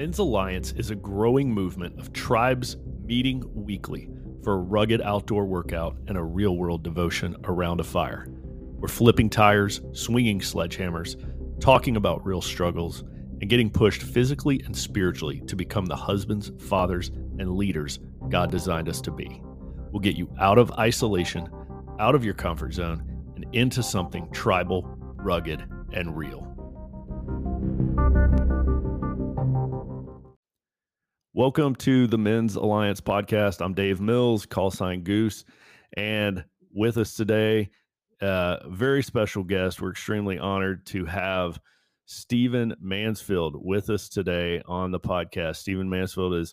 Men's Alliance is a growing movement of tribes meeting weekly for a rugged outdoor workout and a real world devotion around a fire. We're flipping tires, swinging sledgehammers, talking about real struggles, and getting pushed physically and spiritually to become the husbands, fathers, and leaders God designed us to be. We'll get you out of isolation, out of your comfort zone, and into something tribal, rugged, and real. Welcome to the Men's Alliance podcast. I'm Dave Mills, call sign Goose, and with us today, a uh, very special guest. We're extremely honored to have Stephen Mansfield with us today on the podcast. Stephen Mansfield is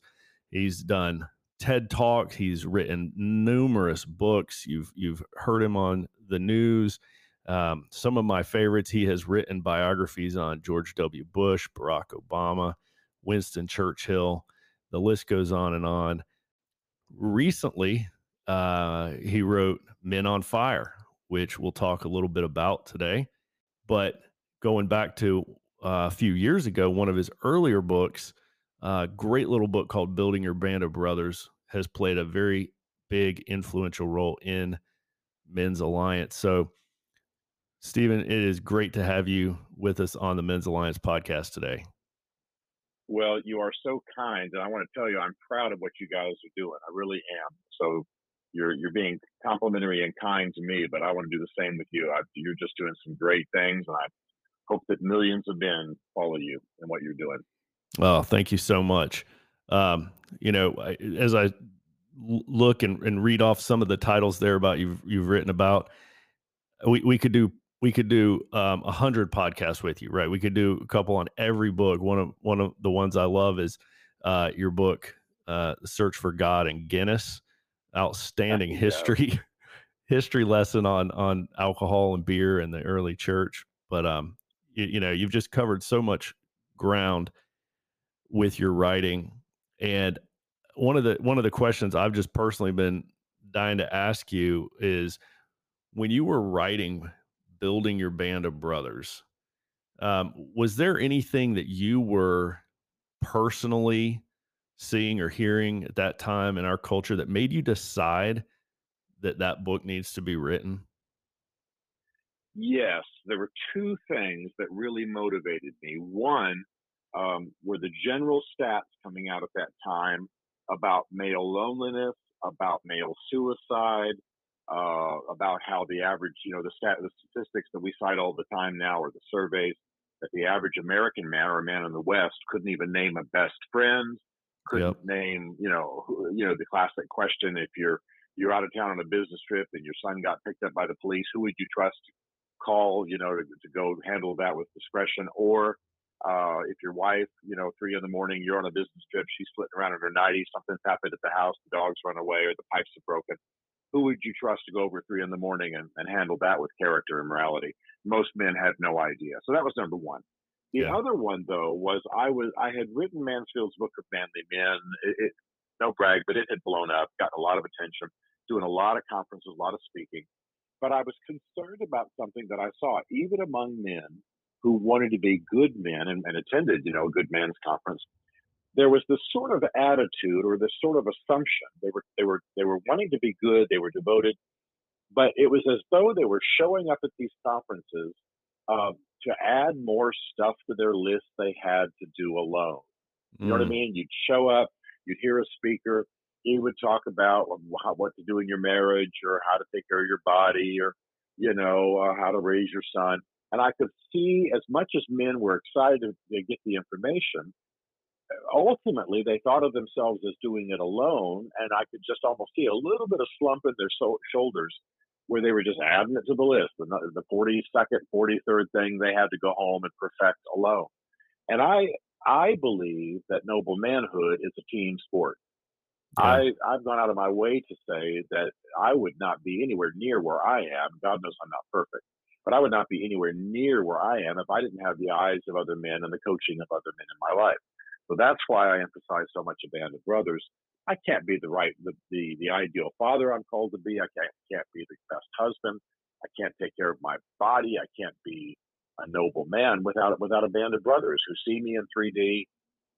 he's done TED Talks, he's written numerous books. You've you've heard him on the news. Um, some of my favorites, he has written biographies on George W. Bush, Barack Obama, Winston Churchill the list goes on and on. Recently, uh, he wrote Men on Fire, which we'll talk a little bit about today. But going back to uh, a few years ago, one of his earlier books, a uh, great little book called Building Your Band of Brothers, has played a very big influential role in Men's Alliance. So, Stephen, it is great to have you with us on the Men's Alliance podcast today. Well, you are so kind, and I want to tell you, I'm proud of what you guys are doing. I really am. So you're you're being complimentary and kind to me, but I want to do the same with you. I, you're just doing some great things, and I hope that millions of men follow you and what you're doing. Oh, thank you so much. Um, you know, as I look and, and read off some of the titles there about you've you've written about, we we could do we could do um, a hundred podcasts with you, right? We could do a couple on every book. One of one of the ones I love is uh, your book, uh, "Search for God" and Guinness. Outstanding history history lesson on on alcohol and beer and the early church. But um, you, you know, you've just covered so much ground with your writing, and one of the one of the questions I've just personally been dying to ask you is when you were writing building your band of brothers. Um, was there anything that you were personally seeing or hearing at that time in our culture that made you decide that that book needs to be written? Yes, there were two things that really motivated me. One um, were the general stats coming out at that time about male loneliness, about male suicide, uh, about how the average, you know, the, stat, the statistics that we cite all the time now are the surveys that the average American man or a man in the West couldn't even name a best friend, couldn't yep. name, you know, you know, the classic question: if you're you're out of town on a business trip and your son got picked up by the police, who would you trust to call, you know, to, to go handle that with discretion? Or uh, if your wife, you know, three in the morning, you're on a business trip, she's flitting around in her 90s, something's happened at the house, the dog's run away, or the pipes are broken who would you trust to go over three in the morning and, and handle that with character and morality? Most men had no idea. So that was number one. The yeah. other one, though, was I was I had written Mansfield's book of manly men. It, it, no brag, but it had blown up, gotten a lot of attention, doing a lot of conferences, a lot of speaking. But I was concerned about something that I saw, even among men who wanted to be good men and, and attended, you know, a good man's conference there was this sort of attitude or this sort of assumption. They were they were they were wanting to be good, they were devoted, but it was as though they were showing up at these conferences uh, to add more stuff to their list they had to do alone. You mm. know what I mm. mean? You'd show up, you'd hear a speaker, he would talk about what to do in your marriage or how to take care of your body or you know uh, how to raise your son. And I could see as much as men were excited to get the information, ultimately they thought of themselves as doing it alone and i could just almost see a little bit of slump in their so- shoulders where they were just adding it to the list the, the 42nd 43rd thing they had to go home and perfect alone and i i believe that noble manhood is a team sport yeah. I, I've gone out of my way to say that I would not be anywhere near where I am. God knows I'm not perfect, but I would not be anywhere near where I am if I didn't have the eyes of other men and the coaching of other men in my life. So that's why I emphasize so much a band of brothers. I can't be the right, the, the, the ideal father I'm called to be. I can't, can't be the best husband. I can't take care of my body. I can't be a noble man without without a band of brothers who see me in 3D,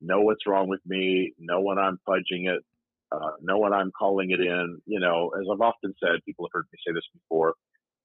know what's wrong with me, know when I'm fudging it, uh, know when I'm calling it in. You know, as I've often said, people have heard me say this before.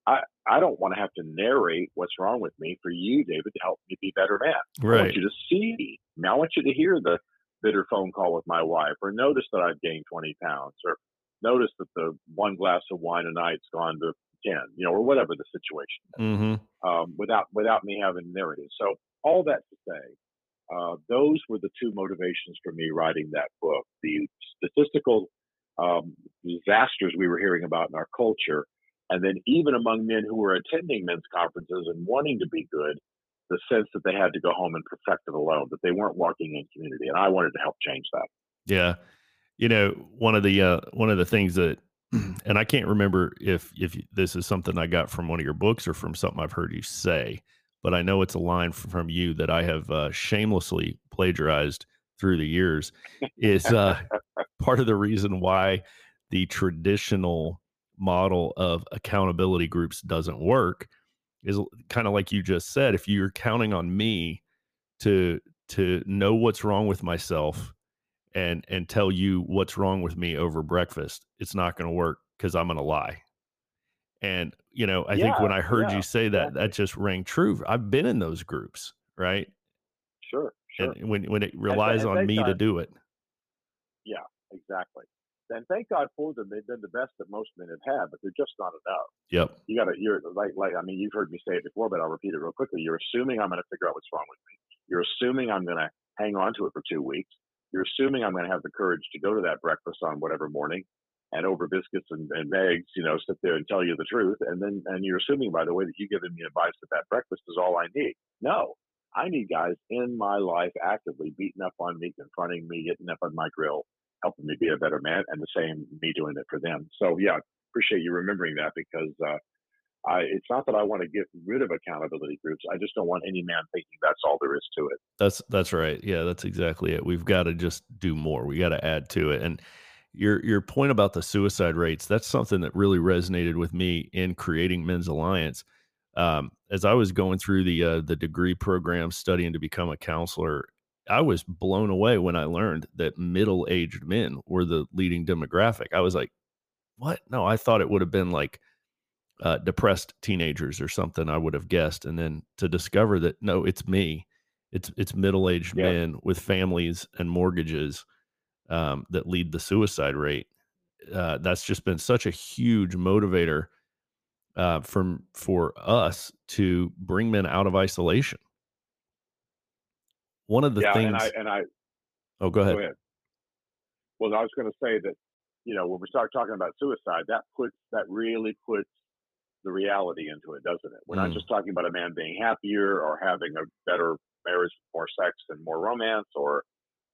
I, I don't want to have to narrate what's wrong with me for you, David, to help me be a better man. Right. I want you to see. I want you to hear the bitter phone call with my wife, or notice that I've gained 20 pounds, or notice that the one glass of wine a night's gone to 10, you know, or whatever the situation. Mm-hmm. Um, without without me having narrative. So all that to say, uh, those were the two motivations for me writing that book: the statistical um, disasters we were hearing about in our culture, and then even among men who were attending men's conferences and wanting to be good, the sense that they had to go home and perfect it alone, that they weren't walking in community. And I wanted to help change that. Yeah. You know, one of the uh, one of the things that and I can't remember if if this is something I got from one of your books or from something I've heard you say, but I know it's a line from you that I have uh, shamelessly plagiarized through the years. Is uh, part of the reason why the traditional model of accountability groups doesn't work is kind of like you just said if you're counting on me to to know what's wrong with myself and and tell you what's wrong with me over breakfast it's not going to work because i'm going to lie and you know i yeah, think when i heard yeah, you say that exactly. that just rang true i've been in those groups right sure, sure. and when when it relies and, and on me God, to do it yeah exactly and thank God for them. They've been the best that most men have had, but they're just not enough. Yep. You got to, you're like, like, I mean, you've heard me say it before, but I'll repeat it real quickly. You're assuming I'm going to figure out what's wrong with me. You're assuming I'm going to hang on to it for two weeks. You're assuming I'm going to have the courage to go to that breakfast on whatever morning and over biscuits and, and eggs, you know, sit there and tell you the truth. And then, and you're assuming, by the way, that you giving me advice that that breakfast is all I need. No, I need guys in my life actively beating up on me, confronting me, getting up on my grill, helping me be a better man, and the same me doing it for them. So yeah, appreciate you remembering that because uh, I, it's not that I want to get rid of accountability groups. I just don't want any man thinking that's all there is to it. That's that's right. Yeah, that's exactly it. We've got to just do more. We got to add to it. And your your point about the suicide rates, that's something that really resonated with me in creating Men's Alliance. Um, as I was going through the uh, the degree program, studying to become a counselor, I was blown away when I learned that middle aged men were the leading demographic. I was like, what? No, I thought it would have been like uh, depressed teenagers or something. I would have guessed, and then to discover that no, it's me. It's it's middle aged yeah. men with families and mortgages um, that lead the suicide rate. Uh, that's just been such a huge motivator uh, from for us to bring men out of isolation one of the yeah, things. And I, and I, oh, go ahead. go ahead. Well, I was going to say that, you know, when we start talking about suicide, that puts, that really puts the reality into it, doesn't it? We're mm. not just talking about a man being happier or having a better marriage, more sex and more romance or,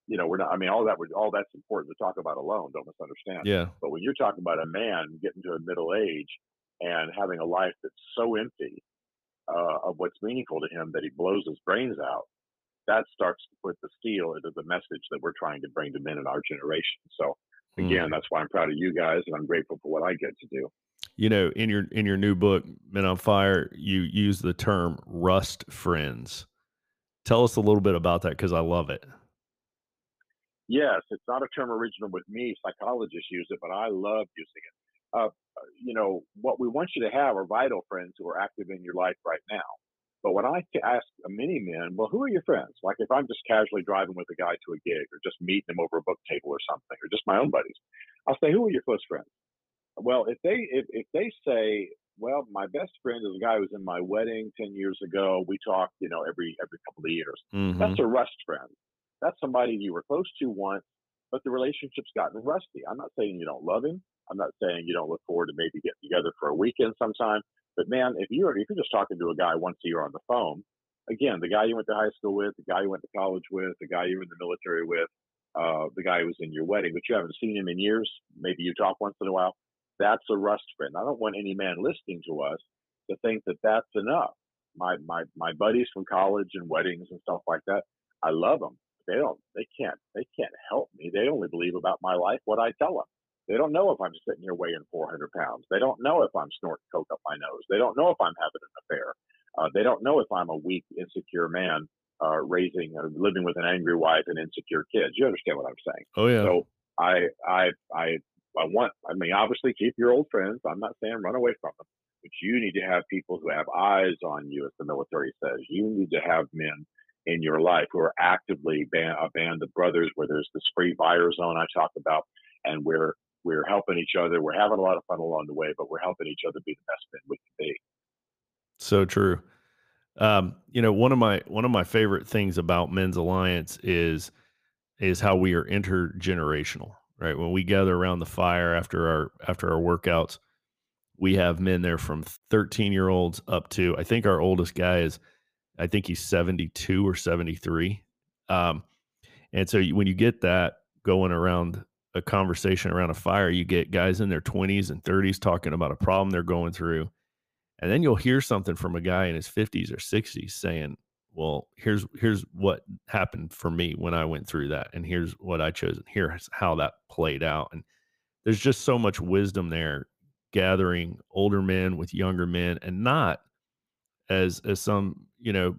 you know, we're not, I mean, all that would, all that's important to talk about alone. Don't misunderstand. Yeah. But when you're talking about a man getting to a middle age and having a life that's so empty uh, of what's meaningful to him that he blows his brains out, that starts to put the steel into the message that we're trying to bring to men in our generation. So again, mm. that's why I'm proud of you guys and I'm grateful for what I get to do. You know, in your in your new book, Men on Fire, you use the term rust friends. Tell us a little bit about that because I love it. Yes, it's not a term original with me. Psychologists use it, but I love using it. Uh, you know, what we want you to have are vital friends who are active in your life right now. But when I ask many men, well, who are your friends? Like if I'm just casually driving with a guy to a gig or just meeting him over a book table or something, or just my own buddies, I'll say, who are your close friends? Well, if they if, if they say, well, my best friend is a guy who was in my wedding ten years ago. We talk, you know, every every couple of years. Mm-hmm. That's a rust friend. That's somebody you were close to once, but the relationship's gotten rusty. I'm not saying you don't love him. I'm not saying you don't look forward to maybe getting together for a weekend sometime. But man, if you're if you're just talking to a guy once a year on the phone, again, the guy you went to high school with, the guy you went to college with, the guy you were in the military with, uh, the guy who was in your wedding, but you haven't seen him in years. Maybe you talk once in a while. That's a rust friend. I don't want any man listening to us to think that that's enough. My my my buddies from college and weddings and stuff like that, I love them. They don't. They can't. They can't help me. They only believe about my life what I tell them. They don't know if I'm sitting here weighing 400 pounds. They don't know if I'm snorting coke up my nose. They don't know if I'm having an affair. Uh, they don't know if I'm a weak, insecure man uh, raising or living with an angry wife and insecure kids. You understand what I'm saying? Oh yeah. So I I I I want. I mean, obviously, keep your old friends. I'm not saying run away from them, but you need to have people who have eyes on you, as the military says. You need to have men in your life who are actively band, a band of brothers, where there's this free fire zone I talked about, and we're we're helping each other. We're having a lot of fun along the way, but we're helping each other be the best men we can be. So true. Um, you know, one of my one of my favorite things about Men's Alliance is is how we are intergenerational. Right when we gather around the fire after our after our workouts, we have men there from 13 year olds up to I think our oldest guy is I think he's 72 or 73. Um, and so when you get that going around a conversation around a fire, you get guys in their 20s and 30s talking about a problem they're going through and then you'll hear something from a guy in his 50s or 60s saying well here's here's what happened for me when i went through that and here's what i chose and here's how that played out. And there's just so much wisdom there gathering older men with younger men and not as as some you know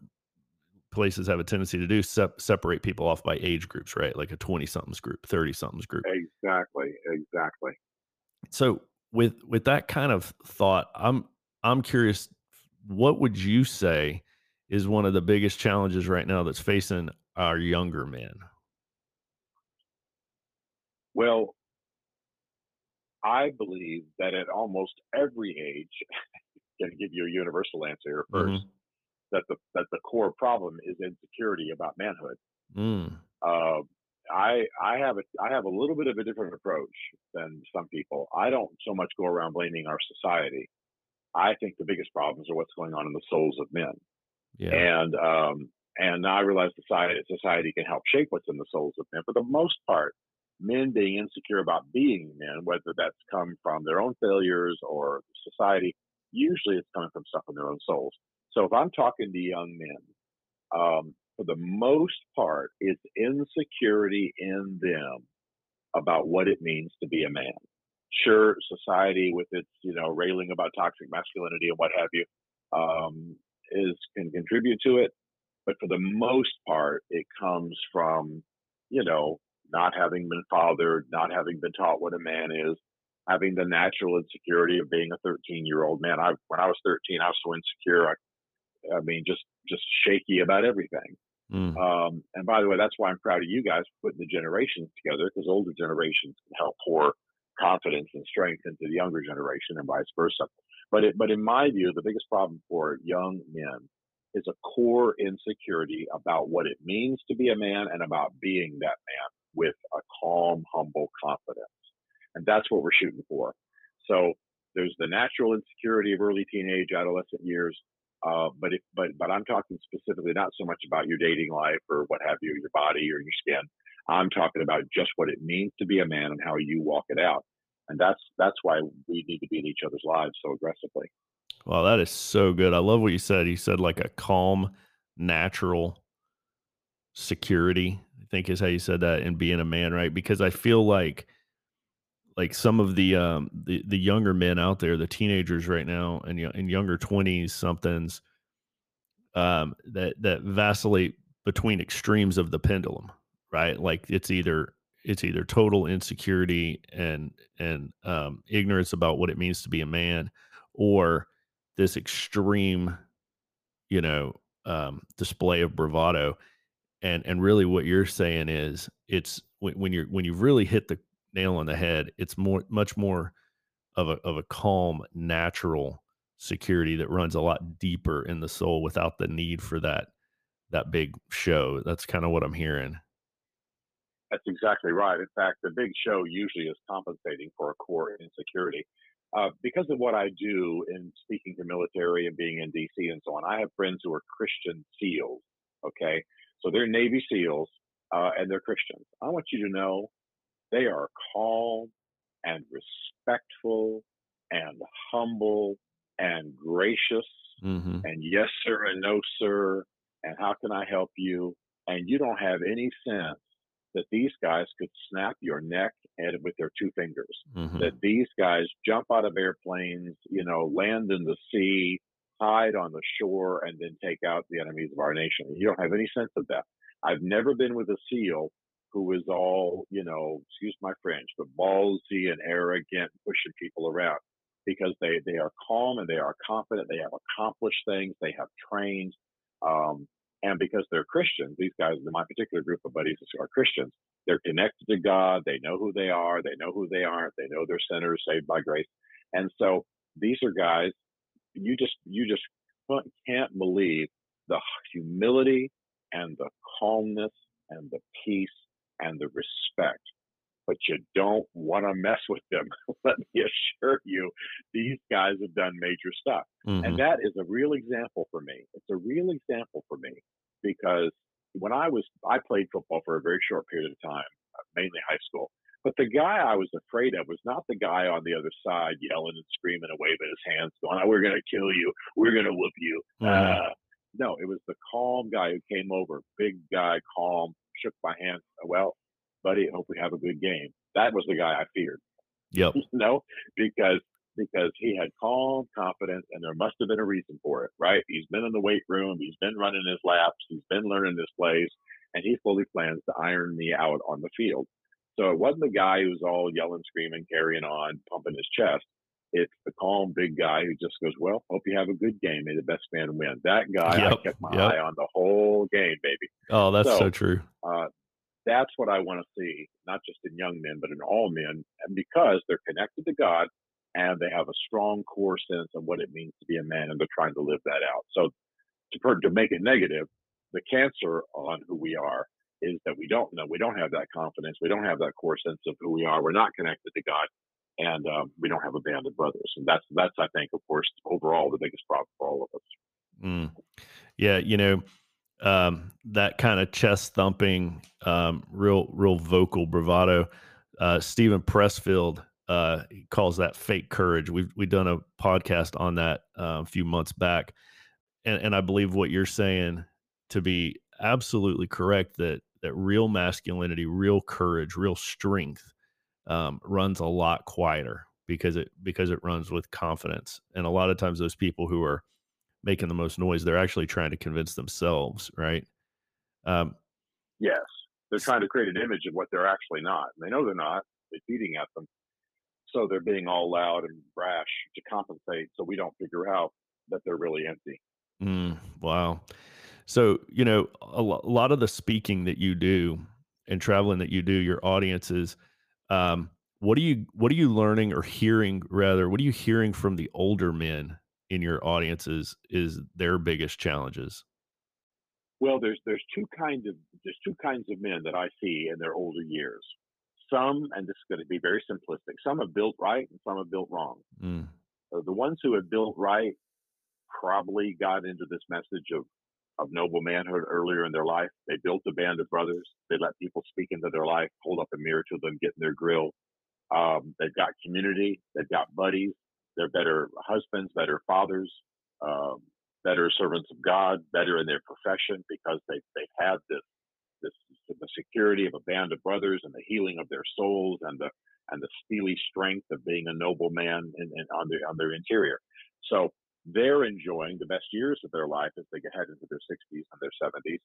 places have a tendency to do sep- separate people off by age groups right like a 20 somethings group 30 somethings group exactly exactly so with with that kind of thought i'm I'm curious, what would you say is one of the biggest challenges right now that's facing our younger men? Well, I believe that at almost every age, can give you a universal answer 1st mm-hmm. That the that the core problem is insecurity about manhood. Mm. Uh, I I have a I have a little bit of a different approach than some people. I don't so much go around blaming our society. I think the biggest problems are what's going on in the souls of men. Yeah. And um, and I realize society society can help shape what's in the souls of men. For the most part, men being insecure about being men, whether that's come from their own failures or society, usually it's coming from stuff in their own souls. So if I'm talking to young men, um, for the most part, it's insecurity in them about what it means to be a man. Sure society with its you know railing about toxic masculinity and what have you um, is can contribute to it but for the most part it comes from you know not having been fathered not having been taught what a man is having the natural insecurity of being a 13 year old man. I when i was 13 i was so insecure i, I mean just just shaky about everything mm. um, and by the way that's why i'm proud of you guys for putting the generations together because older generations can help pour confidence and strength into the younger generation and vice versa. But it, but in my view, the biggest problem for young men is a core insecurity about what it means to be a man and about being that man with a calm, humble confidence. And that's what we're shooting for. So there's the natural insecurity of early teenage, adolescent years. Uh, but if, but but I'm talking specifically not so much about your dating life or what have you, your body or your skin. I'm talking about just what it means to be a man and how you walk it out. And that's that's why we need to be in each other's lives so aggressively. Wow, that is so good. I love what you said. You said like a calm, natural security. I think is how you said that in being a man, right? Because I feel like like some of the um the, the younger men out there, the teenagers right now and in younger 20s somethings um that that vacillate between extremes of the pendulum right? Like it's either it's either total insecurity and and um, ignorance about what it means to be a man, or this extreme, you know, um, display of bravado. And and really, what you're saying is, it's when, when you're when you've really hit the nail on the head. It's more much more of a of a calm, natural security that runs a lot deeper in the soul without the need for that that big show. That's kind of what I'm hearing. That's exactly right. In fact, the big show usually is compensating for a core insecurity. Uh, because of what I do in speaking to military and being in DC and so on, I have friends who are Christian SEALs. Okay. So they're Navy SEALs uh, and they're Christians. I want you to know they are calm and respectful and humble and gracious mm-hmm. and yes, sir, and no, sir. And how can I help you? And you don't have any sense that these guys could snap your neck and with their two fingers. Mm-hmm. That these guys jump out of airplanes, you know, land in the sea, hide on the shore and then take out the enemies of our nation. You don't have any sense of that. I've never been with a SEAL who is all, you know, excuse my French, but ballsy and arrogant, pushing people around because they, they are calm and they are confident. They have accomplished things. They have trained. Um, and because they're Christians, these guys, in my particular group of buddies are Christians, they're connected to God. They know who they are. They know who they aren't. They know they're sinners saved by grace. And so these are guys you just you just can't believe the humility and the calmness and the peace and the respect but you don't want to mess with them. Let me assure you, these guys have done major stuff. Mm-hmm. And that is a real example for me. It's a real example for me because when I was, I played football for a very short period of time, mainly high school. But the guy I was afraid of was not the guy on the other side yelling and screaming and waving his hands, going, oh, "We're going to kill you. We're going to whoop you." Mm-hmm. Uh, no, it was the calm guy who came over, big guy, calm, shook my hand. Well, buddy, hope we have a good game. That was the guy I feared. Yep. no, because because he had calm confidence and there must have been a reason for it, right? He's been in the weight room, he's been running his laps, he's been learning his plays, and he fully plans to iron me out on the field. So it wasn't the guy who's all yelling, screaming, carrying on, pumping his chest. It's the calm big guy who just goes, Well, hope you have a good game. May the best man win. That guy, yep, I kept my yep. eye on the whole game, baby. Oh, that's so, so true. Uh, that's what I want to see, not just in young men, but in all men. And because they're connected to God and they have a strong core sense of what it means to be a man and they're trying to live that out. So to, to make it negative, the cancer on who we are is that we don't know. We don't have that confidence. We don't have that core sense of who we are. We're not connected to God. And um, we don't have a band of brothers. And that's, that's, I think, of course, overall the biggest problem for all of us. Mm. Yeah. You know, um, that kind of chest thumping, um, real, real vocal bravado. Uh, Steven Pressfield uh, calls that fake courage. We've we've done a podcast on that uh, a few months back, and, and I believe what you're saying to be absolutely correct that that real masculinity, real courage, real strength um, runs a lot quieter because it because it runs with confidence, and a lot of times those people who are making the most noise, they're actually trying to convince themselves, right? Um, yes, they're trying to create an image of what they're actually not. And they know they're not. They're feeding at them. So they're being all loud and brash to compensate so we don't figure out that they're really empty. Mm, wow. So, you know, a, lo- a, lot of the speaking that you do and traveling that you do, your audiences, um, what are you what are you learning or hearing rather what are you hearing from the older men in your audiences is their biggest challenges? Well, there's there's two kinds of there's two kinds of men that I see in their older years. Some, and this is going to be very simplistic, some have built right and some have built wrong. Mm. So the ones who have built right probably got into this message of of noble manhood earlier in their life. They built a band of brothers. They let people speak into their life, hold up a mirror to them, get in their grill. Um, they've got community. They've got buddies. They're better husbands, better fathers, um, better servants of God, better in their profession because they they've had this this the security of a band of brothers and the healing of their souls and the and the steely strength of being a noble man in, on their on their interior. So they're enjoying the best years of their life as they get head into their 60s and their 70s.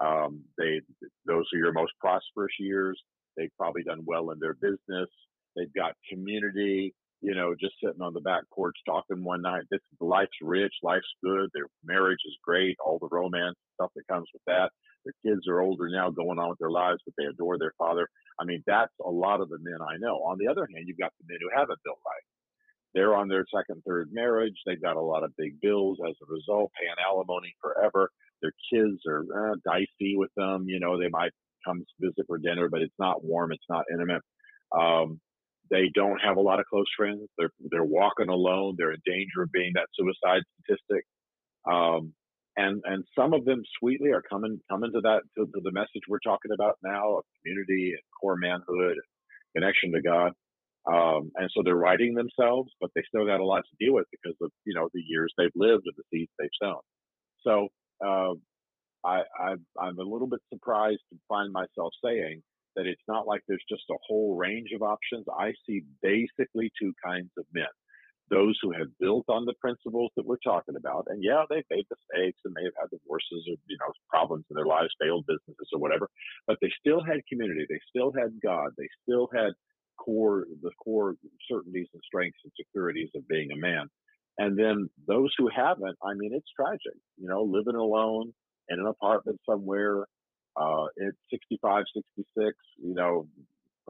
Um, they those are your most prosperous years. They've probably done well in their business. They've got community you know, just sitting on the back porch talking one night. This life's rich, life's good. Their marriage is great, all the romance stuff that comes with that. Their kids are older now, going on with their lives, but they adore their father. I mean, that's a lot of the men I know. On the other hand, you've got the men who haven't built right. They're on their second, third marriage. They've got a lot of big bills as a result, paying alimony forever. Their kids are uh, dicey with them. You know, they might come visit for dinner, but it's not warm, it's not intimate. Um, they don't have a lot of close friends. They're they're walking alone. They're in danger of being that suicide statistic. Um, and and some of them sweetly are coming coming to that to, to the message we're talking about now of community and core manhood, and connection to God. Um, and so they're righting themselves, but they still got a lot to deal with because of you know the years they've lived and the seeds they've sown. So uh, I, I I'm a little bit surprised to find myself saying that it's not like there's just a whole range of options. I see basically two kinds of men. those who have built on the principles that we're talking about, and yeah, they've made mistakes and have had divorces or you know problems in their lives, failed businesses or whatever, but they still had community, they still had God, they still had core the core certainties and strengths and securities of being a man. And then those who haven't, I mean, it's tragic. You know, living alone in an apartment somewhere uh, at 65, 66, you know,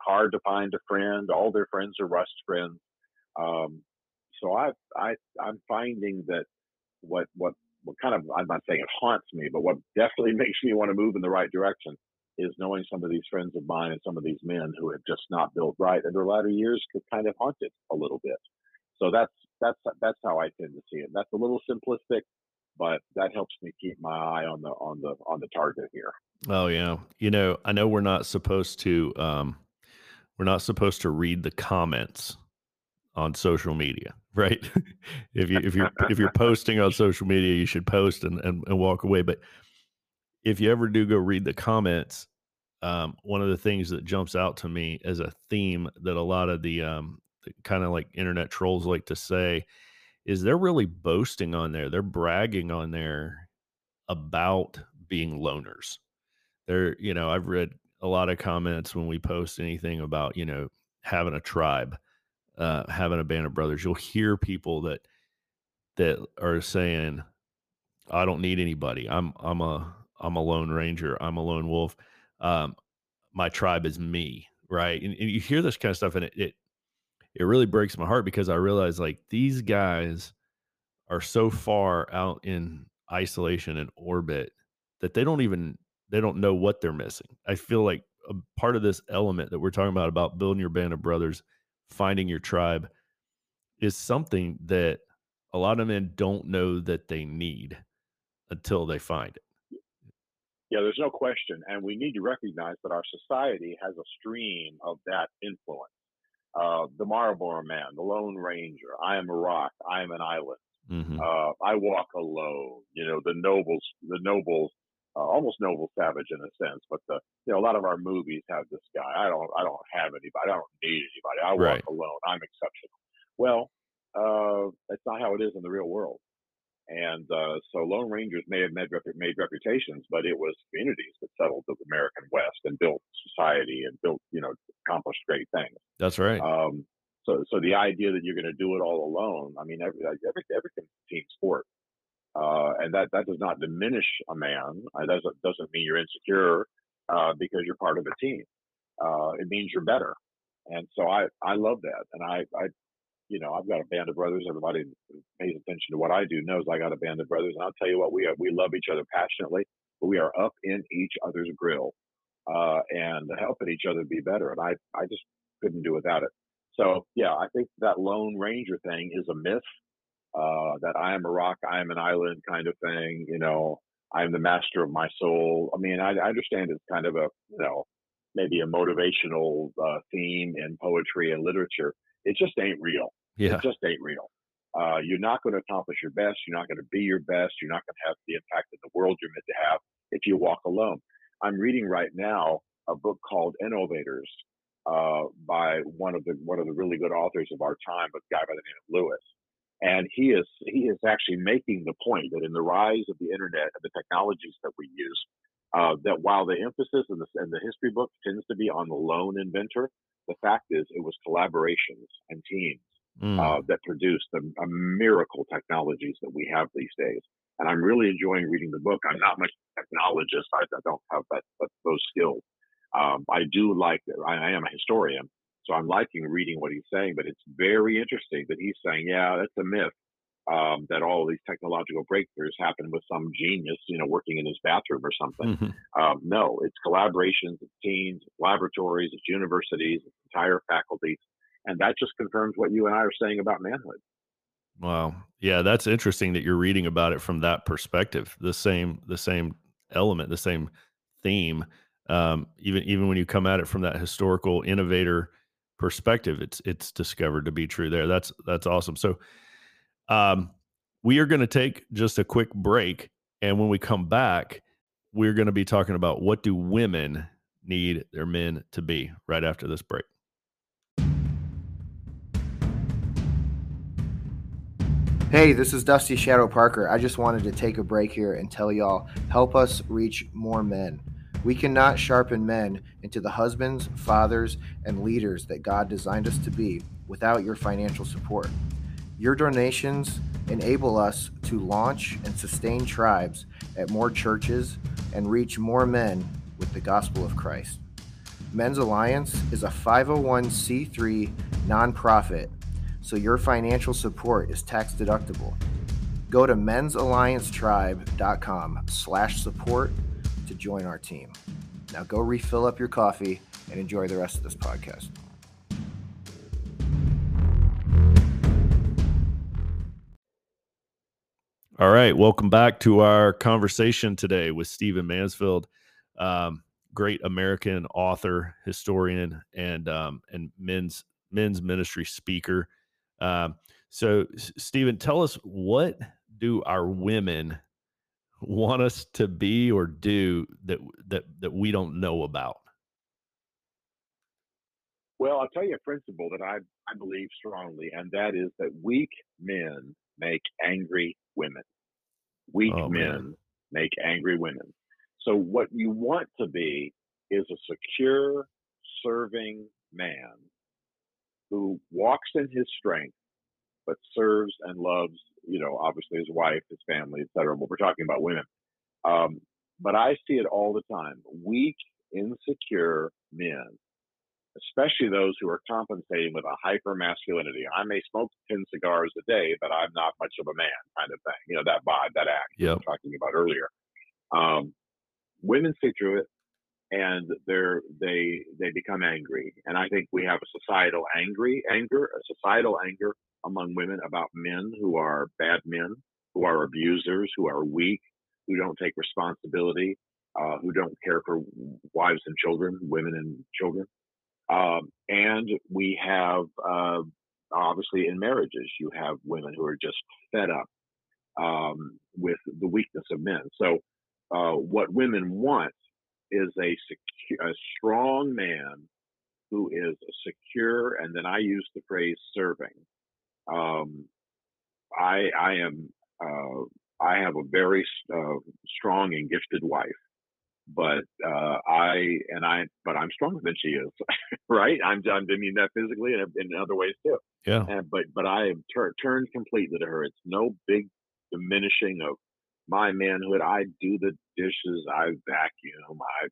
hard to find a friend. All their friends are rust friends. Um, so I, I, I'm finding that what, what, what kind of, I'm not saying it haunts me, but what definitely makes me want to move in the right direction is knowing some of these friends of mine and some of these men who have just not built right in their latter years could kind of haunt it a little bit. So that's, that's, that's how I tend to see it. That's a little simplistic, but that helps me keep my eye on the, on the, on the target here. Oh yeah. You know, I know we're not supposed to, um, we're not supposed to read the comments on social media, right? if you if you're if you're posting on social media, you should post and, and, and walk away. But if you ever do go read the comments, um, one of the things that jumps out to me as a theme that a lot of the um, kind of like internet trolls like to say is they're really boasting on there. They're bragging on there about being loners. They're, you know, I've read a lot of comments when we post anything about, you know, having a tribe uh, having a band of brothers, you'll hear people that that are saying, "I don't need anybody. I'm I'm a I'm a lone ranger. I'm a lone wolf. Um, my tribe is me." Right, and, and you hear this kind of stuff, and it, it it really breaks my heart because I realize like these guys are so far out in isolation and orbit that they don't even they don't know what they're missing. I feel like a part of this element that we're talking about about building your band of brothers finding your tribe is something that a lot of men don't know that they need until they find it. Yeah, there's no question. And we need to recognize that our society has a stream of that influence. Uh, the Marlboro Man, the Lone Ranger, I am a rock, I am an island, mm-hmm. uh, I walk alone, you know, the nobles, the nobles uh, almost noble savage in a sense. But the you know a lot of our movies have this guy. I don't I don't have anybody. I don't need anybody. I walk alone. I'm exceptional. Well, uh, that's not how it is in the real world. And uh, so Lone Rangers may have made, made reputations, but it was communities that settled the American West and built society and built, you know, accomplished great things. That's right. Um, so, so the idea that you're going to do it all alone, I mean, every, every, everything's team sport. Uh, and that, that does not diminish a man. It doesn't, doesn't mean you're insecure uh, because you're part of a team. Uh, it means you're better. And so I, I love that. And I, I, you know, I've got a band of brothers. Everybody pays attention to what I do knows I got a band of brothers. And I'll tell you what, we, are, we love each other passionately, but we are up in each other's grill uh, and helping each other be better. And I, I just couldn't do without it. So yeah, I think that Lone Ranger thing is a myth uh, that I am a rock, I am an island kind of thing. You know, I'm the master of my soul. I mean, I, I understand it's kind of a, you know, maybe a motivational uh, theme in poetry and literature. It just ain't real. Yeah. It just ain't real. Uh, you're not going to accomplish your best. You're not going to be your best. You're not going to have the impact in the world you're meant to have if you walk alone. I'm reading right now a book called Innovators uh, by one of the one of the really good authors of our time, a guy by the name of Lewis. And he is he is actually making the point that in the rise of the internet and the technologies that we use, uh, that while the emphasis in the, in the history book tends to be on the lone inventor, the fact is it was collaborations and teams mm. uh, that produced the uh, miracle technologies that we have these days. And I'm really enjoying reading the book. I'm not much technologist. I, I don't have that, that those skills. Um, I do like. I, I am a historian, so I'm liking reading what he's saying, but it's very interesting that he's saying, yeah, that's a myth. Um, that all these technological breakthroughs happen with some genius, you know, working in his bathroom or something. Mm-hmm. Um, no, it's collaborations, it's teams, it's laboratories, it's universities, it's entire faculties, and that just confirms what you and I are saying about manhood. Wow, yeah, that's interesting that you're reading about it from that perspective. The same, the same element, the same theme. Um, even even when you come at it from that historical innovator perspective it's it's discovered to be true there that's that's awesome so um we are going to take just a quick break and when we come back we're going to be talking about what do women need their men to be right after this break Hey, this is Dusty Shadow Parker. I just wanted to take a break here and tell y'all help us reach more men. We cannot sharpen men into the husbands, fathers, and leaders that God designed us to be without your financial support. Your donations enable us to launch and sustain tribes at more churches and reach more men with the gospel of Christ. Men's Alliance is a 501c3 nonprofit so your financial support is tax deductible. Go to mensalliancetribe.com slash support to join our team. Now go refill up your coffee and enjoy the rest of this podcast. All right, welcome back to our conversation today with Stephen Mansfield, um, great American author, historian, and um, and men's men's ministry speaker. Um, so, Stephen, tell us what do our women want us to be or do that that that we don't know about? Well, I'll tell you a principle that I I believe strongly, and that is that weak men make angry women. Weak oh, men make angry women. So what you want to be is a secure, serving man who walks in his strength, but serves and loves, you know, obviously his wife, his family, etc. But we're talking about women. Um, but I see it all the time. Weak, insecure men, especially those who are compensating with a hyper masculinity. I may smoke 10 cigars a day, but I'm not much of a man kind of thing. You know, that vibe, that act yep. we were talking about earlier. Um, women see through it and they're they they become angry and i think we have a societal angry anger a societal anger among women about men who are bad men who are abusers who are weak who don't take responsibility uh, who don't care for wives and children women and children. Um, and we have uh, obviously in marriages you have women who are just fed up um, with the weakness of men. So uh, what women want is a, secure, a strong man who is secure, and then I use the phrase serving. Um, I I am uh, I have a very uh, strong and gifted wife, but uh, I and I but I'm stronger than she is, right? I'm, I'm I mean that physically and in other ways too. Yeah. And, but but I am tur- turned completely to her. It's no big diminishing of my manhood. I do the dishes, I vacuum, I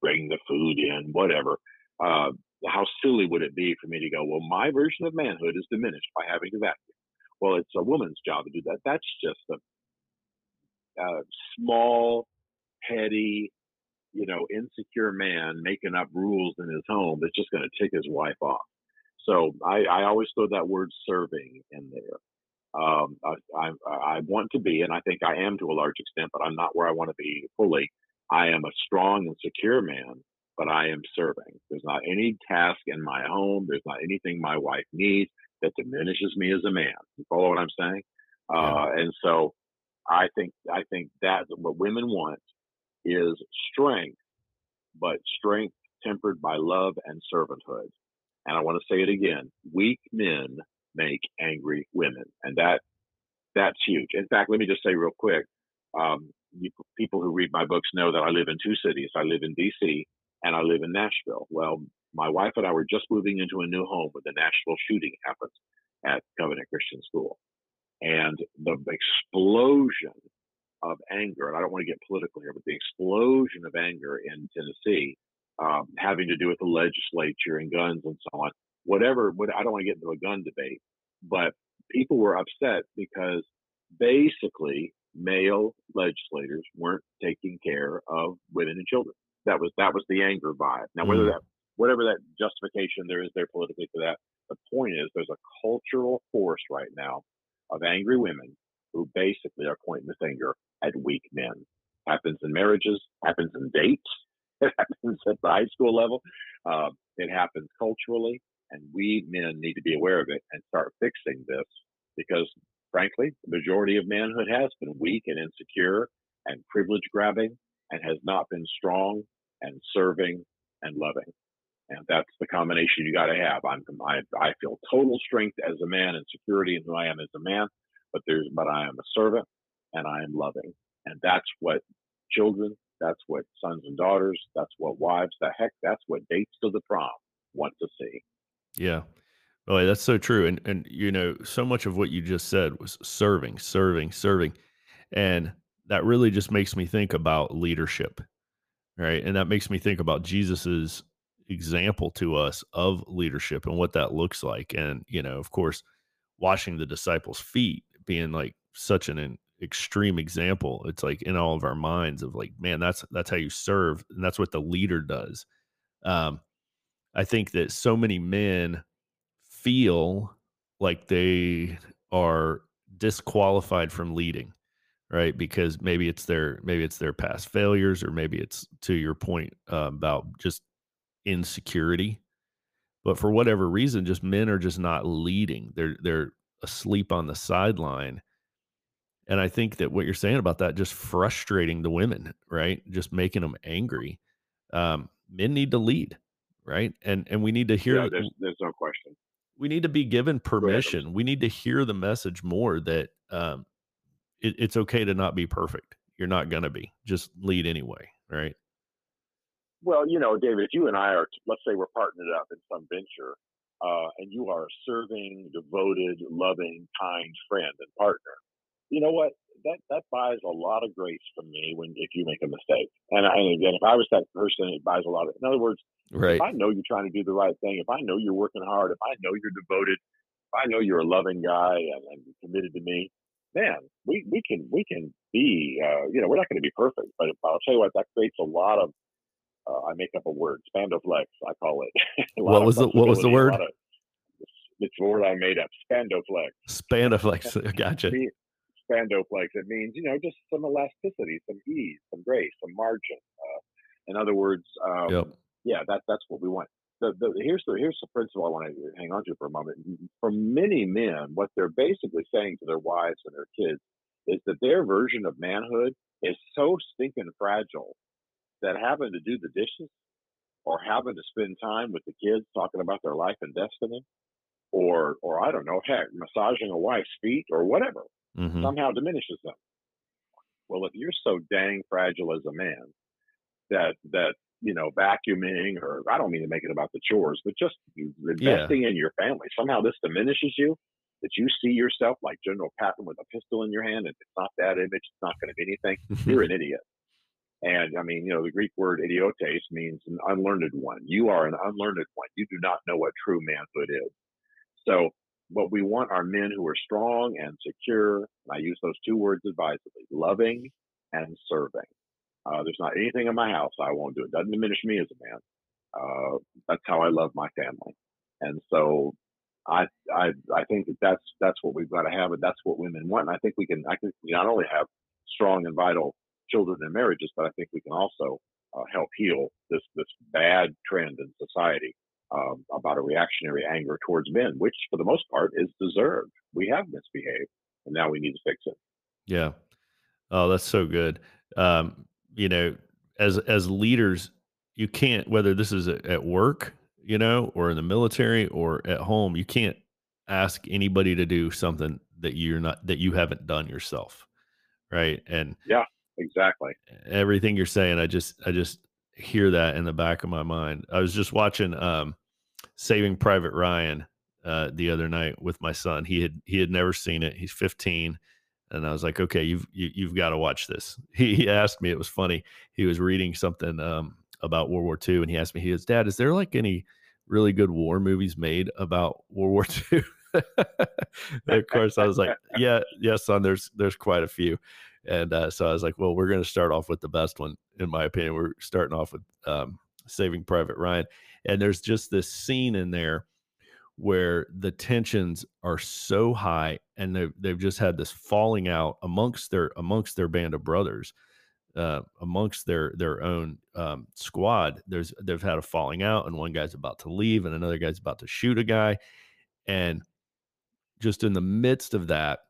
bring the food in, whatever. Uh, how silly would it be for me to go, well, my version of manhood is diminished by having to vacuum? Well, it's a woman's job to do that. That's just a, a small, petty, you know, insecure man making up rules in his home that's just going to tick his wife off. So I, I always throw that word serving in there. Um, I, I, I want to be, and I think I am to a large extent, but I'm not where I want to be fully. I am a strong and secure man, but I am serving. There's not any task in my home. There's not anything my wife needs that diminishes me as a man. You follow what I'm saying? Uh, and so I think I think that what women want is strength, but strength tempered by love and servanthood. And I want to say it again: weak men make angry women, and that that's huge. In fact, let me just say real quick: um, you, people who read my books know that I live in two cities. I live in D.C. and I live in Nashville. Well, my wife and I were just moving into a new home when the Nashville shooting happened at Covenant Christian School, and the explosion of anger. And I don't want to get political here, but the explosion of anger in Tennessee, um, having to do with the legislature and guns and so on. Whatever. What, I don't want to get into a gun debate, but people were upset because basically male legislators weren't taking care of women and children. That was that was the anger vibe. Now, whether mm. that whatever that justification there is there politically for that, the point is there's a cultural force right now of angry women who basically are pointing the finger at weak men. Happens in marriages, happens in dates, it happens at the high school level, uh, it happens culturally, and we men need to be aware of it and start fixing this because frankly, the majority of manhood has been weak and insecure and privilege grabbing and has not been strong and serving and loving. And that's the combination you got to have. I'm, I, I feel total strength as a man and security in who I am as a man, but there's but I am a servant and I am loving. And that's what children, that's what sons and daughters, that's what wives, the heck, that's what dates to the prom want to see. Yeah. Oh, that's so true. And and you know, so much of what you just said was serving, serving, serving. And that really just makes me think about leadership. Right. And that makes me think about Jesus's example to us of leadership and what that looks like. And, you know, of course, washing the disciples' feet being like such an extreme example. It's like in all of our minds of like, man, that's that's how you serve, and that's what the leader does. Um, I think that so many men feel like they are disqualified from leading, right? Because maybe it's their maybe it's their past failures, or maybe it's to your point uh, about just insecurity. But for whatever reason, just men are just not leading. They're they're asleep on the sideline and I think that what you're saying about that just frustrating the women, right? Just making them angry. Um, men need to lead, right? And and we need to hear. Yeah, there's, there's no question. We need to be given permission. We need to hear the message more that um, it, it's okay to not be perfect. You're not going to be. Just lead anyway, right? Well, you know, David, if you and I are, let's say, we're partnered up in some venture, uh, and you are a serving, devoted, loving, kind friend and partner you know what? That that buys a lot of grace from me when if you make a mistake. And, I, and again, if I was that person, it buys a lot of. In other words, right. if I know you're trying to do the right thing, if I know you're working hard, if I know you're devoted, if I know you're a loving guy and, and committed to me, man, we we can we can be. Uh, you know, we're not going to be perfect, but I'll tell you what, that creates a lot of. Uh, I make up a word, spandoflex, I call it. what was the What was the word? Of, it's a word I made up. Spandoflex. Spandoflex. gotcha spandoflex. It means, you know, just some elasticity, some ease, some grace, some margin. Uh, in other words, um, yep. yeah, that, that's what we want. The, the, here's the here's the principle I want to hang on to for a moment. For many men, what they're basically saying to their wives and their kids is that their version of manhood is so stinking fragile that having to do the dishes or having to spend time with the kids talking about their life and destiny or or I don't know, heck, massaging a wife's feet or whatever mm-hmm. somehow diminishes them. Well, if you're so dang fragile as a man that that you know vacuuming or I don't mean to make it about the chores, but just investing yeah. in your family somehow this diminishes you. That you see yourself like General Patton with a pistol in your hand, and it's not that image, it's not going to be anything. You're an idiot. And I mean, you know, the Greek word idiotes means an unlearned one. You are an unlearned one. You do not know what true manhood is. So what we want are men who are strong and secure. And I use those two words advisedly loving and serving. Uh, there's not anything in my house I won't do. It doesn't diminish me as a man. Uh, that's how I love my family. And so I, I, I think that that's, that's what we've got to have. And that's what women want. And I think we can, I think we not only have strong and vital children and marriages, but I think we can also uh, help heal this, this bad trend in society um, about a reactionary anger towards men, which for the most part is deserved. We have misbehaved, and now we need to fix it. Yeah. Oh, that's so good. Um, you know, as as leaders, you can't whether this is at work, you know, or in the military or at home, you can't ask anybody to do something that you're not that you haven't done yourself, right? And yeah, exactly. Everything you're saying, I just I just hear that in the back of my mind. I was just watching um Saving Private Ryan uh, the other night with my son. He had he had never seen it. He's 15, and I was like, okay, you've you, have you have got to watch this. He, he, asked me. It was funny. He was reading something um, about World War II, and he asked me, he goes, Dad, is there like any really good war movies made about World War II? of course, I was like, yeah, yes, yeah, son. There's there's quite a few. And uh, so I was like, well, we're going to start off with the best one, in my opinion. We're starting off with um, Saving Private Ryan. And there's just this scene in there where the tensions are so high and they've, they've just had this falling out amongst their amongst their band of brothers uh, amongst their their own um, squad. There's they've had a falling out and one guy's about to leave and another guy's about to shoot a guy and just in the midst of that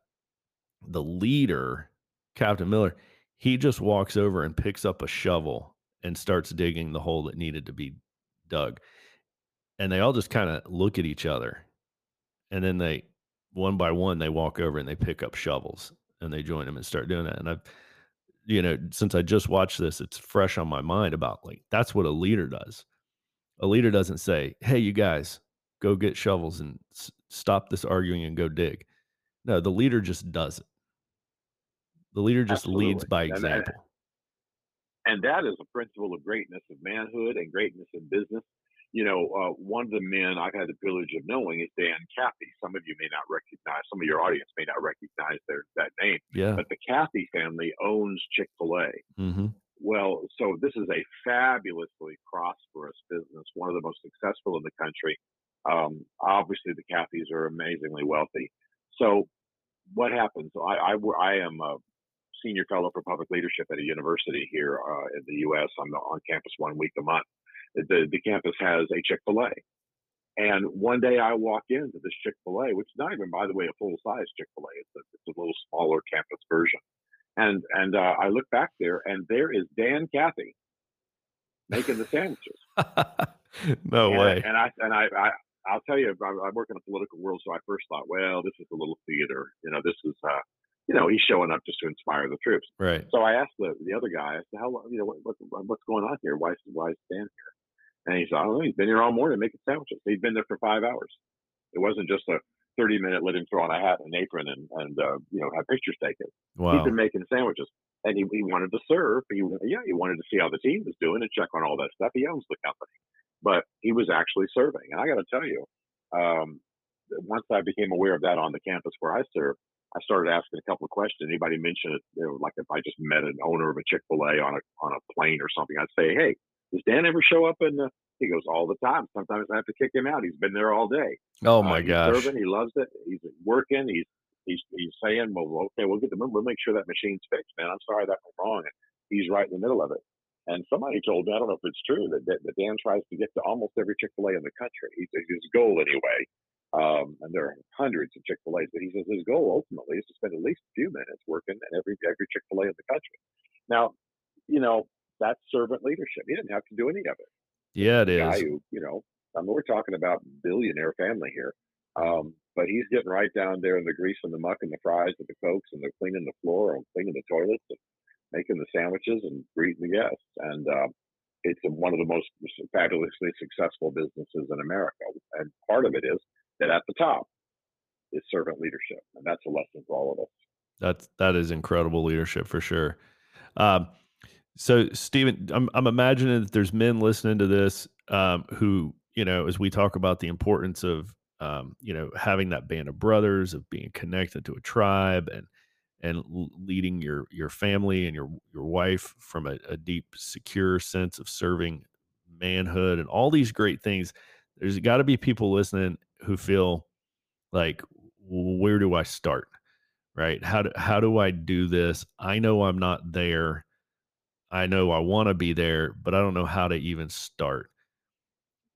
the leader captain miller he just walks over and picks up a shovel and starts digging the hole that needed to be dug. And they all just kind of look at each other. And then they one by one they walk over and they pick up shovels and they join them and start doing that. And I've, you know, since I just watched this, it's fresh on my mind about like that's what a leader does. A leader doesn't say, "Hey, you guys, go get shovels and s- stop this arguing and go dig." No, the leader just does it. The leader just leads by example. And that is a principle of greatness of manhood and greatness in business. You know, uh, one of the men I've had the privilege of knowing is Dan Cathy. Some of you may not recognize, some of your audience may not recognize their, that name, Yeah. but the Cathy family owns Chick Fil A. Mm-hmm. Well, so this is a fabulously prosperous business, one of the most successful in the country. Um, obviously, the Cathys are amazingly wealthy. So, what happens? I, I, I am a senior fellow for public leadership at a university here uh, in the U.S. I'm on campus one week a month. The, the campus has a Chick fil A. And one day I walk into this Chick fil A, which is not even, by the way, a full size Chick fil A, it's a, it's a little smaller campus version. And, and uh, I look back there, and there is Dan Cathy making the sandwiches. no and, way. And I and I, I I'll tell you, I, I work in a political world, so I first thought, well, this is a little theater. You know, this is, uh, you know, he's showing up just to inspire the troops. right. So I asked the the other guy, I said, how long, you know, what, what what's going on here? Why is why is Dan here? And he said, I don't know. He's been here all morning making sandwiches. He'd been there for five hours. It wasn't just a 30 minute let him throw on a hat and an apron and and uh, you know have pictures taken. He's been making sandwiches, and he, he wanted to serve. He yeah, he wanted to see how the team was doing and check on all that stuff. He owns the company, but he was actually serving. And I got to tell you, um, once I became aware of that on the campus where I serve, I started asking a couple of questions. Anybody mention it? You know, like if I just met an owner of a Chick Fil A on a on a plane or something, I'd say, "Hey, does Dan ever show up?" And he goes, "All the time. Sometimes I have to kick him out. He's been there all day." Oh Uh, my he's gosh. Serving, he loves it. He's working. He's he's he's saying, "Well, okay, we'll get the we'll make sure that machine's fixed, man. I'm sorry that went wrong." And he's right in the middle of it. And somebody told me, I don't know if it's true, that, that, that Dan tries to get to almost every Chick Fil A in the country. He's his goal anyway. Um, and there are hundreds of Chick Fil A's, but he says his goal ultimately is to spend at least a few minutes working at every every Chick Fil A in the country. Now, you know that's servant leadership. He didn't have to do any of it Yeah, it is. who, you know, I mean, we're talking about billionaire family here. Um, but he's getting right down there in the grease and the muck and the fries and the cokes and the cleaning the floor and cleaning the toilets and making the sandwiches and greeting the guests. And uh, it's one of the most fabulously successful businesses in America. And part of it is that at the top is servant leadership, and that's a lesson for all of us. That's that is incredible leadership for sure. Um, so Stephen, I'm I'm imagining that there's men listening to this um, who you know, as we talk about the importance of um, you know having that band of brothers, of being connected to a tribe, and and leading your your family and your your wife from a, a deep, secure sense of serving manhood and all these great things. There's got to be people listening who feel like, where do I start? right how do, how do i do this i know i'm not there i know i want to be there but i don't know how to even start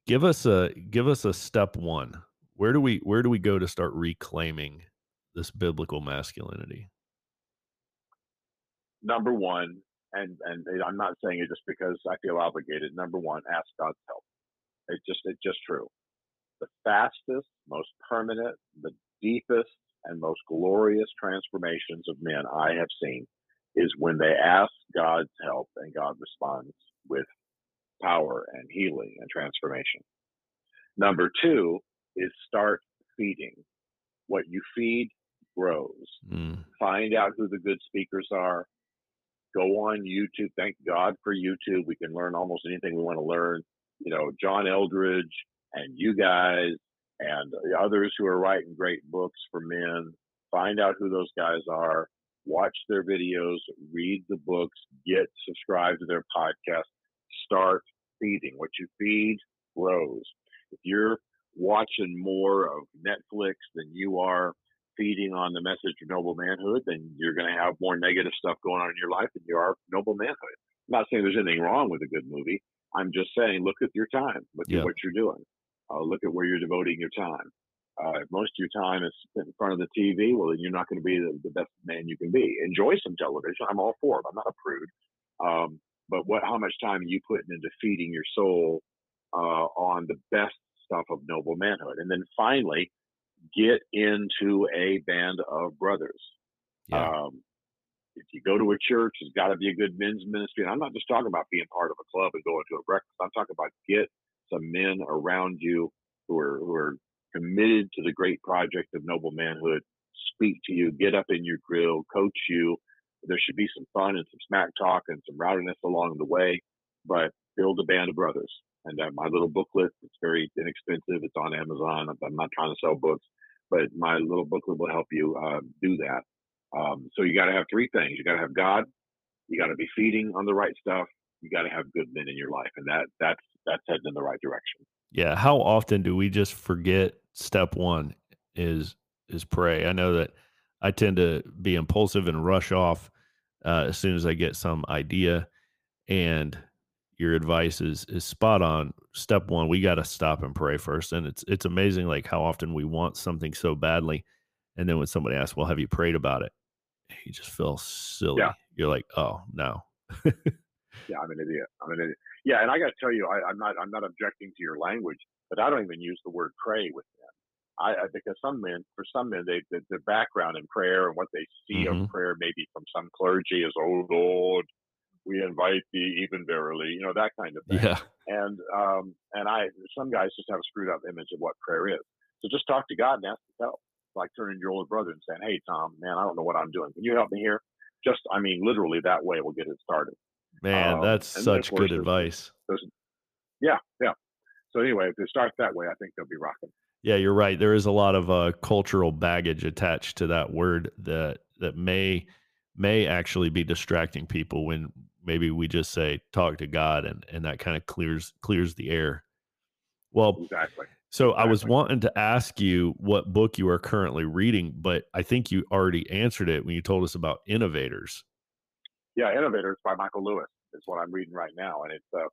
give us a give us a step one where do we where do we go to start reclaiming this biblical masculinity Number one, and and I'm not saying it just because I feel obligated. Number one, ask God's help. It just it's just true. The fastest, most permanent, the deepest, and most glorious transformations of men I have seen is when they ask God's help and God responds with power and healing and transformation. Number two is start feeding. What you feed grows. Mm, Find out who the good speakers are. Go on YouTube. Thank God for YouTube. We can learn almost anything we want to learn. You know, John Eldredge and you guys and the others who are writing great books for men. Find out who those guys are. Watch their videos. Read the books. Get subscribed to their podcast. Start feeding. What you feed grows. If you're watching more of Netflix than you are feeding on the message of noble manhood, then you're going to have more negative stuff going on in your life than you are noble manhood. I'm not saying there's anything wrong with a good movie. I'm just saying look at your time, look Yeah. at what you're doing, uh, look at where you're devoting your time. Uh, if most of your time is spent in front of the TV, well, then you're not going to be the, the best man you can be. Enjoy some television. I'm all for it. I'm not a prude. Um, but what, how much time are you putting into feeding your soul uh, on the best stuff of noble manhood? And then finally, get into a band of brothers. Yeah. Um, if you go to a church, there's got to be a good men's ministry. And I'm not just talking about being part of a club and going to a breakfast. I'm talking about get some men around you who are who are committed to the great project of noble manhood. Speak to you, get up in your grill, coach you. There should be some fun and some smack talk and some rowdiness along the way, but build a band of brothers. And uh, my little booklet, it's very inexpensive. It's on Amazon. I'm not trying to sell books, but my little booklet will help you uh, do that. Um, so you got to have three things. You got to have God. You got to be feeding on the right stuff. You got to have good men in your life, and that that's that's heading in the right direction. Yeah. How often do we just forget step one is is pray? I know that I tend to be impulsive and rush off uh, as soon as I get some idea, and your advice is is spot on. Step one, we got to stop and pray first, and it's it's amazing like how often we want something so badly, and then when somebody asks, "Well, have you prayed about it?" You just feel silly. Yeah. You're like, "Oh no." yeah, I'm an idiot. I'm an idiot. Yeah, and I got to tell you, I, am not I'm not objecting to your language, but I don't even use the word pray with them. I, I because some men, for some men, they, they their background in prayer and what they see mm-hmm. of prayer, maybe from some clergy, is oh Lord, we invite thee even verily, you know that kind of thing. Yeah. And um and I some guys just have a screwed up image of what prayer is. So just talk to God and ask for help. Like turning to your older brother and saying, "Hey Tom, man, I don't know what I'm doing. Can you help me here?" Just, I mean, literally that way will get it started. Man, um, that's such good advice. There's, yeah, yeah. So anyway, if they start that way, I think they'll be rocking. Yeah, you're right. There is a lot of uh, cultural baggage attached to that word that that may may actually be distracting people when maybe we just say talk to God and and that kind of clears clears the air. Well, exactly. So exactly. I was wanting to ask you what book you are currently reading, but I think you already answered it when you told us about Innovators. Yeah, Innovators by Michael Lewis is what I'm reading right now, and it's uh,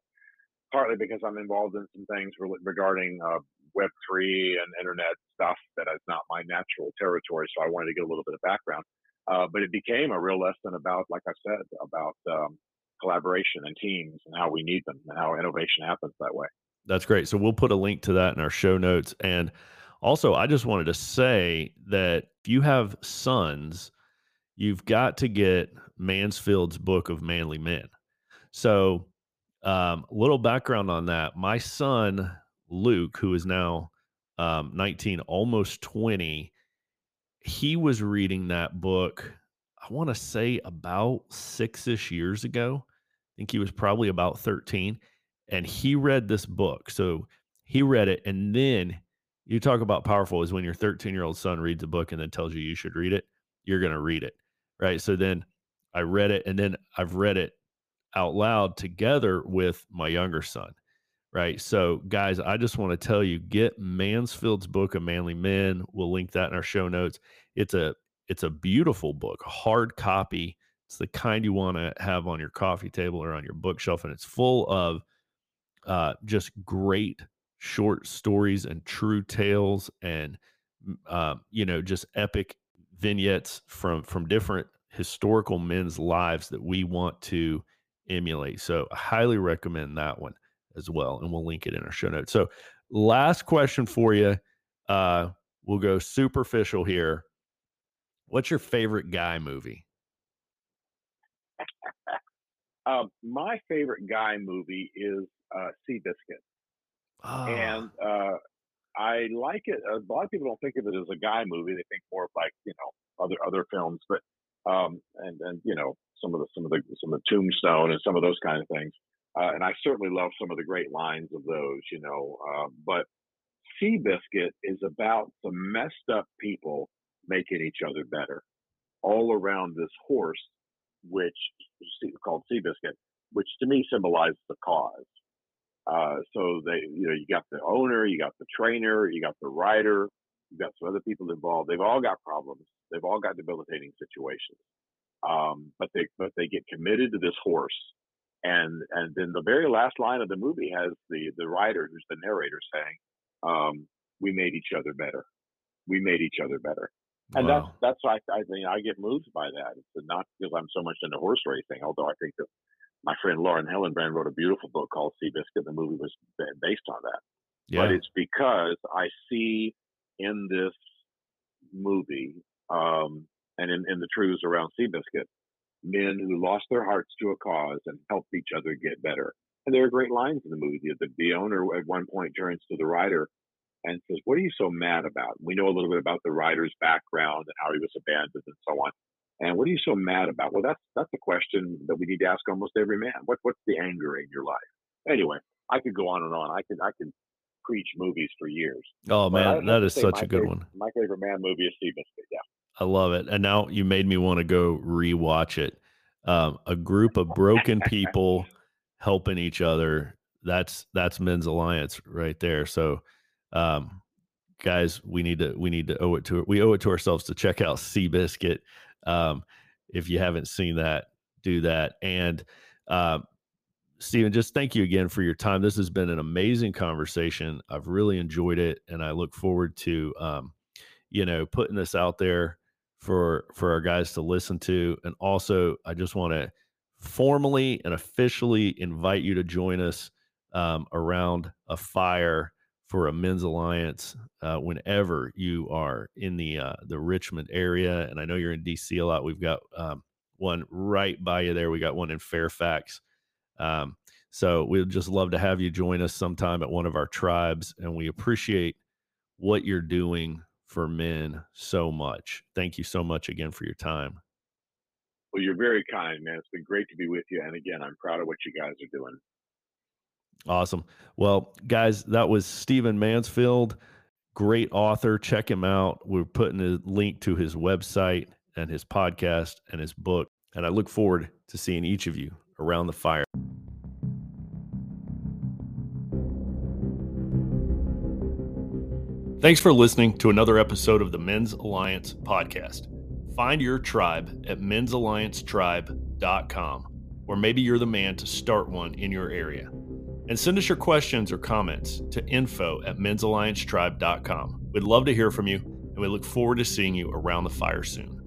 partly because I'm involved in some things regarding uh, Web three and internet stuff that is not my natural territory. So I wanted to get a little bit of background. Uh, but it became a real lesson about, like I said, about um, collaboration and teams and how we need them and how innovation happens that way. That's great. So we'll put a link to that in our show notes. And also, I just wanted to say that if you have sons, you've got to get Mansfield's book of manly men. So, um, a little background on that. My son, Luke, who is now um, 19, almost 20, he was reading that book, I want to say about six ish years ago. I think he was probably about 13. And he read this book. So he read it. And then you talk about powerful is when your 13 year old son reads a book and then tells you you should read it, you're going to read it. Right. So then I read it and then I've read it out loud together with my younger son. Right. So, guys, I just want to tell you get Mansfield's book of manly men. We'll link that in our show notes. It's a it's a beautiful book, hard copy. It's the kind you want to have on your coffee table or on your bookshelf, and it's full of uh, just great short stories and true tales, and uh, you know, just epic vignettes from from different historical men's lives that we want to emulate. So I highly recommend that one as well. And we'll link it in our show notes. So last question for you. Uh, we'll go superficial here. What's your favorite guy movie? uh, my favorite guy movie is uh, Seabiscuit. Oh. And uh, I like it. A lot of people don't think of it as a guy movie. They think more of like, you know, other other films. But um, and and you know some of the some of the some of the Tombstone and some of those kind of things. Uh, and I certainly love some of the great lines of those, you know. Uh, but Seabiscuit is about the messed up people making each other better, all around this horse, which called Seabiscuit, which to me symbolizes the cause. Uh, so they, you know, you got the owner, you got the trainer, you got the rider, you got some other people involved. They've all got problems. They've all got debilitating situations. Um, but they but they get committed to this horse, and and then the very last line of the movie has the the writer who's the narrator saying, um, "We made each other better. We made each other better." And wow. that's that's why I, I mean I get moved by that. It's not because I'm so much into horse racing, although I think that my friend Lauren Hillenbrand wrote a beautiful book called Seabiscuit. The movie was based on that. Yeah. But it's because I see in this movie, um, and in, in the truths around Seabiscuit, men who lost their hearts to a cause and helped each other get better. And there are great lines in the movie. The, the owner at one point turns to the rider and says, What are you so mad about? We know a little bit about the rider's background and how he was abandoned and so on. And what are you so mad about? Well, that's that's a question that we need to ask almost every man. What what's the anger in your life? Anyway, I could go on and on. I could I could preach movies for years. Oh man, that is such a good favorite, one. My favorite man movie is Seabiscuit. Yeah. I love it. And now you made me want to go rewatch it. Um, a group of broken people helping each other. That's that's men's alliance right there. So um, guys, we need to we need to owe it to we owe it to ourselves to check out Seabiscuit. Um, if you haven't seen that, do that. And uh, Stephen, just thank you again for your time. This has been an amazing conversation. I've really enjoyed it, and I look forward to um, you know putting this out there for for our guys to listen to. And also, I just want to formally and officially invite you to join us um, around a fire for a men's alliance uh, whenever you are in the uh, the Richmond area. And I know you're in DC a lot. We've got um, one right by you there. We got one in Fairfax. Um, so we'd just love to have you join us sometime at one of our tribes, and we appreciate what you're doing for men so much. Thank you so much again for your time. Well, you're very kind, man. It's been great to be with you. And again, I'm proud of what you guys are doing. Awesome. Well, guys, that was Stephen Mansfield, great author. Check him out. We're putting a link to his website and his podcast and his book. And I look forward to seeing each of you around the fire. Thanks for listening to another episode of the Men's Alliance podcast. Find your tribe at mensalliancetribe.com, or maybe you're the man to start one in your area. And send us your questions or comments to info at mensalliancetribe.com. We'd love to hear from you, and we look forward to seeing you around the fire soon.